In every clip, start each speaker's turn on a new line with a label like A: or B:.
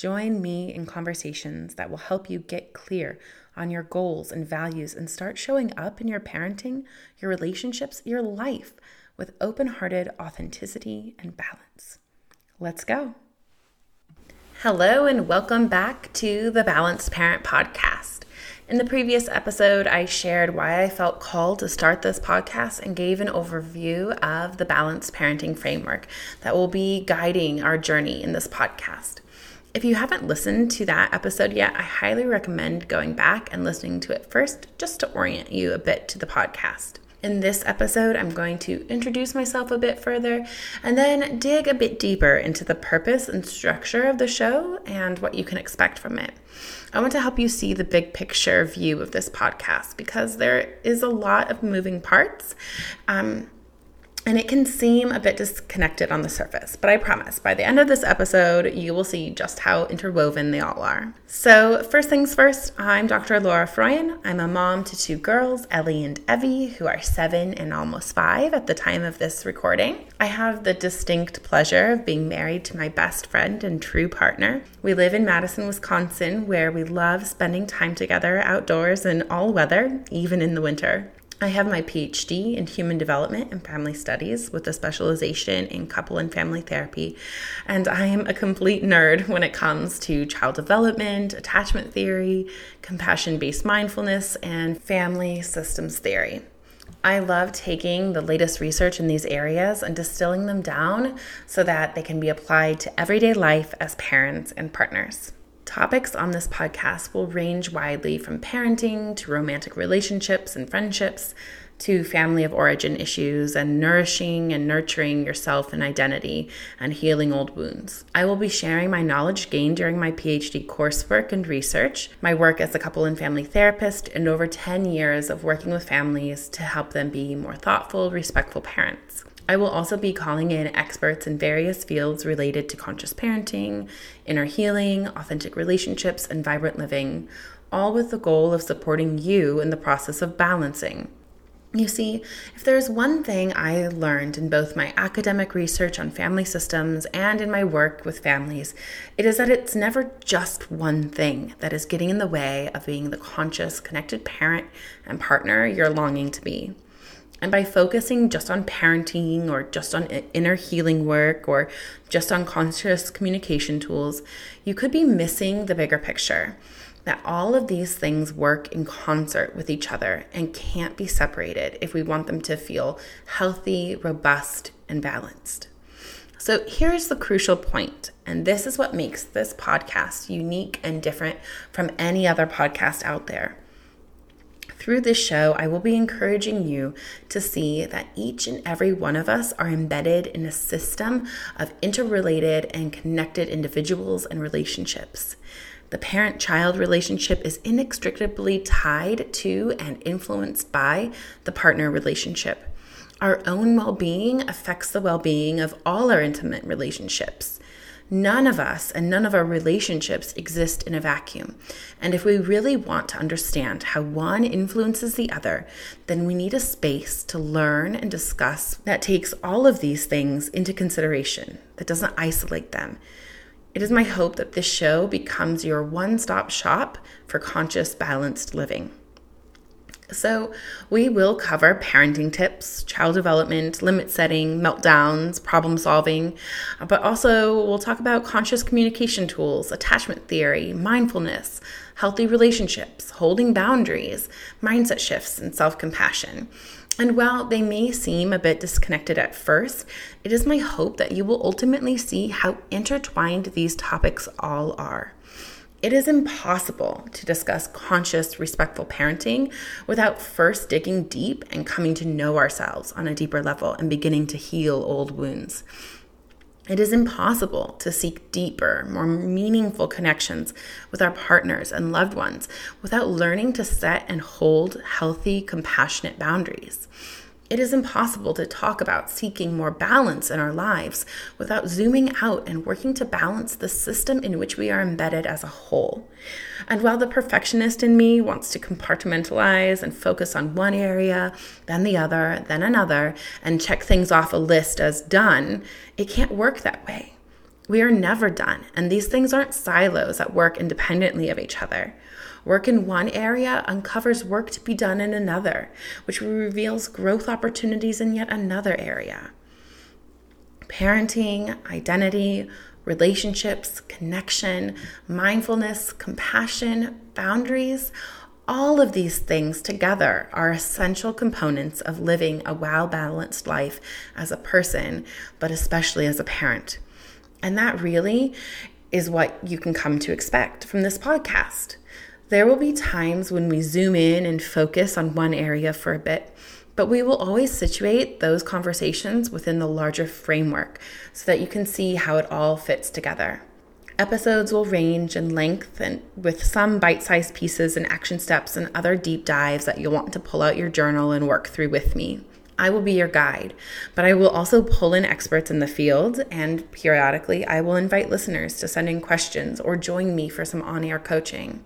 A: Join me in conversations that will help you get clear on your goals and values and start showing up in your parenting, your relationships, your life with open hearted authenticity and balance. Let's go. Hello, and welcome back to the Balanced Parent Podcast. In the previous episode, I shared why I felt called to start this podcast and gave an overview of the balanced parenting framework that will be guiding our journey in this podcast. If you haven't listened to that episode yet, I highly recommend going back and listening to it first just to orient you a bit to the podcast. In this episode, I'm going to introduce myself a bit further and then dig a bit deeper into the purpose and structure of the show and what you can expect from it. I want to help you see the big picture view of this podcast because there is a lot of moving parts. Um, and it can seem a bit disconnected on the surface, but I promise by the end of this episode, you will see just how interwoven they all are. So, first things first, I'm Dr. Laura Froyen. I'm a mom to two girls, Ellie and Evie, who are seven and almost five at the time of this recording. I have the distinct pleasure of being married to my best friend and true partner. We live in Madison, Wisconsin, where we love spending time together outdoors in all weather, even in the winter. I have my PhD in Human Development and Family Studies with a specialization in couple and family therapy. And I am a complete nerd when it comes to child development, attachment theory, compassion based mindfulness, and family systems theory. I love taking the latest research in these areas and distilling them down so that they can be applied to everyday life as parents and partners. Topics on this podcast will range widely from parenting to romantic relationships and friendships to family of origin issues and nourishing and nurturing yourself and identity and healing old wounds. I will be sharing my knowledge gained during my PhD coursework and research, my work as a couple and family therapist, and over 10 years of working with families to help them be more thoughtful, respectful parents. I will also be calling in experts in various fields related to conscious parenting, inner healing, authentic relationships, and vibrant living, all with the goal of supporting you in the process of balancing. You see, if there's one thing I learned in both my academic research on family systems and in my work with families, it is that it's never just one thing that is getting in the way of being the conscious, connected parent and partner you're longing to be. And by focusing just on parenting or just on inner healing work or just on conscious communication tools, you could be missing the bigger picture that all of these things work in concert with each other and can't be separated if we want them to feel healthy, robust, and balanced. So here's the crucial point, and this is what makes this podcast unique and different from any other podcast out there. Through this show, I will be encouraging you to see that each and every one of us are embedded in a system of interrelated and connected individuals and relationships. The parent child relationship is inextricably tied to and influenced by the partner relationship. Our own well being affects the well being of all our intimate relationships. None of us and none of our relationships exist in a vacuum. And if we really want to understand how one influences the other, then we need a space to learn and discuss that takes all of these things into consideration, that doesn't isolate them. It is my hope that this show becomes your one stop shop for conscious, balanced living. So, we will cover parenting tips, child development, limit setting, meltdowns, problem solving, uh, but also we'll talk about conscious communication tools, attachment theory, mindfulness, healthy relationships, holding boundaries, mindset shifts, and self compassion. And while they may seem a bit disconnected at first, it is my hope that you will ultimately see how intertwined these topics all are. It is impossible to discuss conscious, respectful parenting without first digging deep and coming to know ourselves on a deeper level and beginning to heal old wounds. It is impossible to seek deeper, more meaningful connections with our partners and loved ones without learning to set and hold healthy, compassionate boundaries. It is impossible to talk about seeking more balance in our lives without zooming out and working to balance the system in which we are embedded as a whole. And while the perfectionist in me wants to compartmentalize and focus on one area, then the other, then another, and check things off a list as done, it can't work that way. We are never done, and these things aren't silos that work independently of each other. Work in one area uncovers work to be done in another, which reveals growth opportunities in yet another area. Parenting, identity, relationships, connection, mindfulness, compassion, boundaries, all of these things together are essential components of living a well balanced life as a person, but especially as a parent. And that really is what you can come to expect from this podcast. There will be times when we zoom in and focus on one area for a bit, but we will always situate those conversations within the larger framework so that you can see how it all fits together. Episodes will range in length and with some bite-sized pieces and action steps and other deep dives that you'll want to pull out your journal and work through with me. I will be your guide, but I will also pull in experts in the field and periodically I will invite listeners to send in questions or join me for some on-air coaching.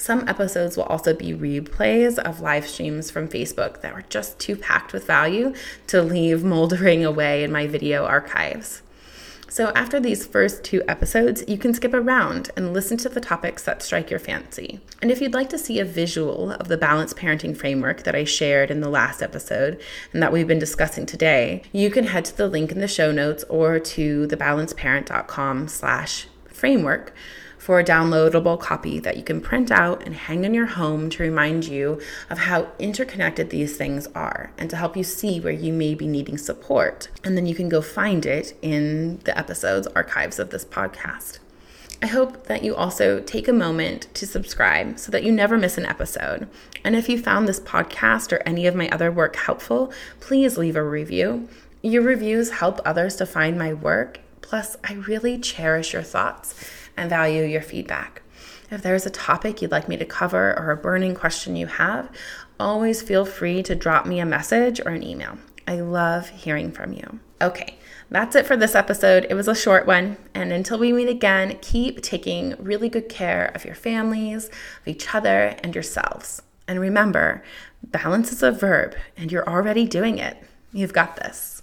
A: Some episodes will also be replays of live streams from Facebook that were just too packed with value to leave moldering away in my video archives. So, after these first two episodes, you can skip around and listen to the topics that strike your fancy. And if you'd like to see a visual of the balanced parenting framework that I shared in the last episode and that we've been discussing today, you can head to the link in the show notes or to thebalancedparent.com slash framework for a downloadable copy that you can print out and hang in your home to remind you of how interconnected these things are and to help you see where you may be needing support. And then you can go find it in the episodes archives of this podcast. I hope that you also take a moment to subscribe so that you never miss an episode. And if you found this podcast or any of my other work helpful, please leave a review. Your reviews help others to find my work. Plus, I really cherish your thoughts and value your feedback. If there's a topic you'd like me to cover or a burning question you have, always feel free to drop me a message or an email. I love hearing from you. Okay, that's it for this episode. It was a short one. And until we meet again, keep taking really good care of your families, of each other, and yourselves. And remember, balance is a verb, and you're already doing it. You've got this.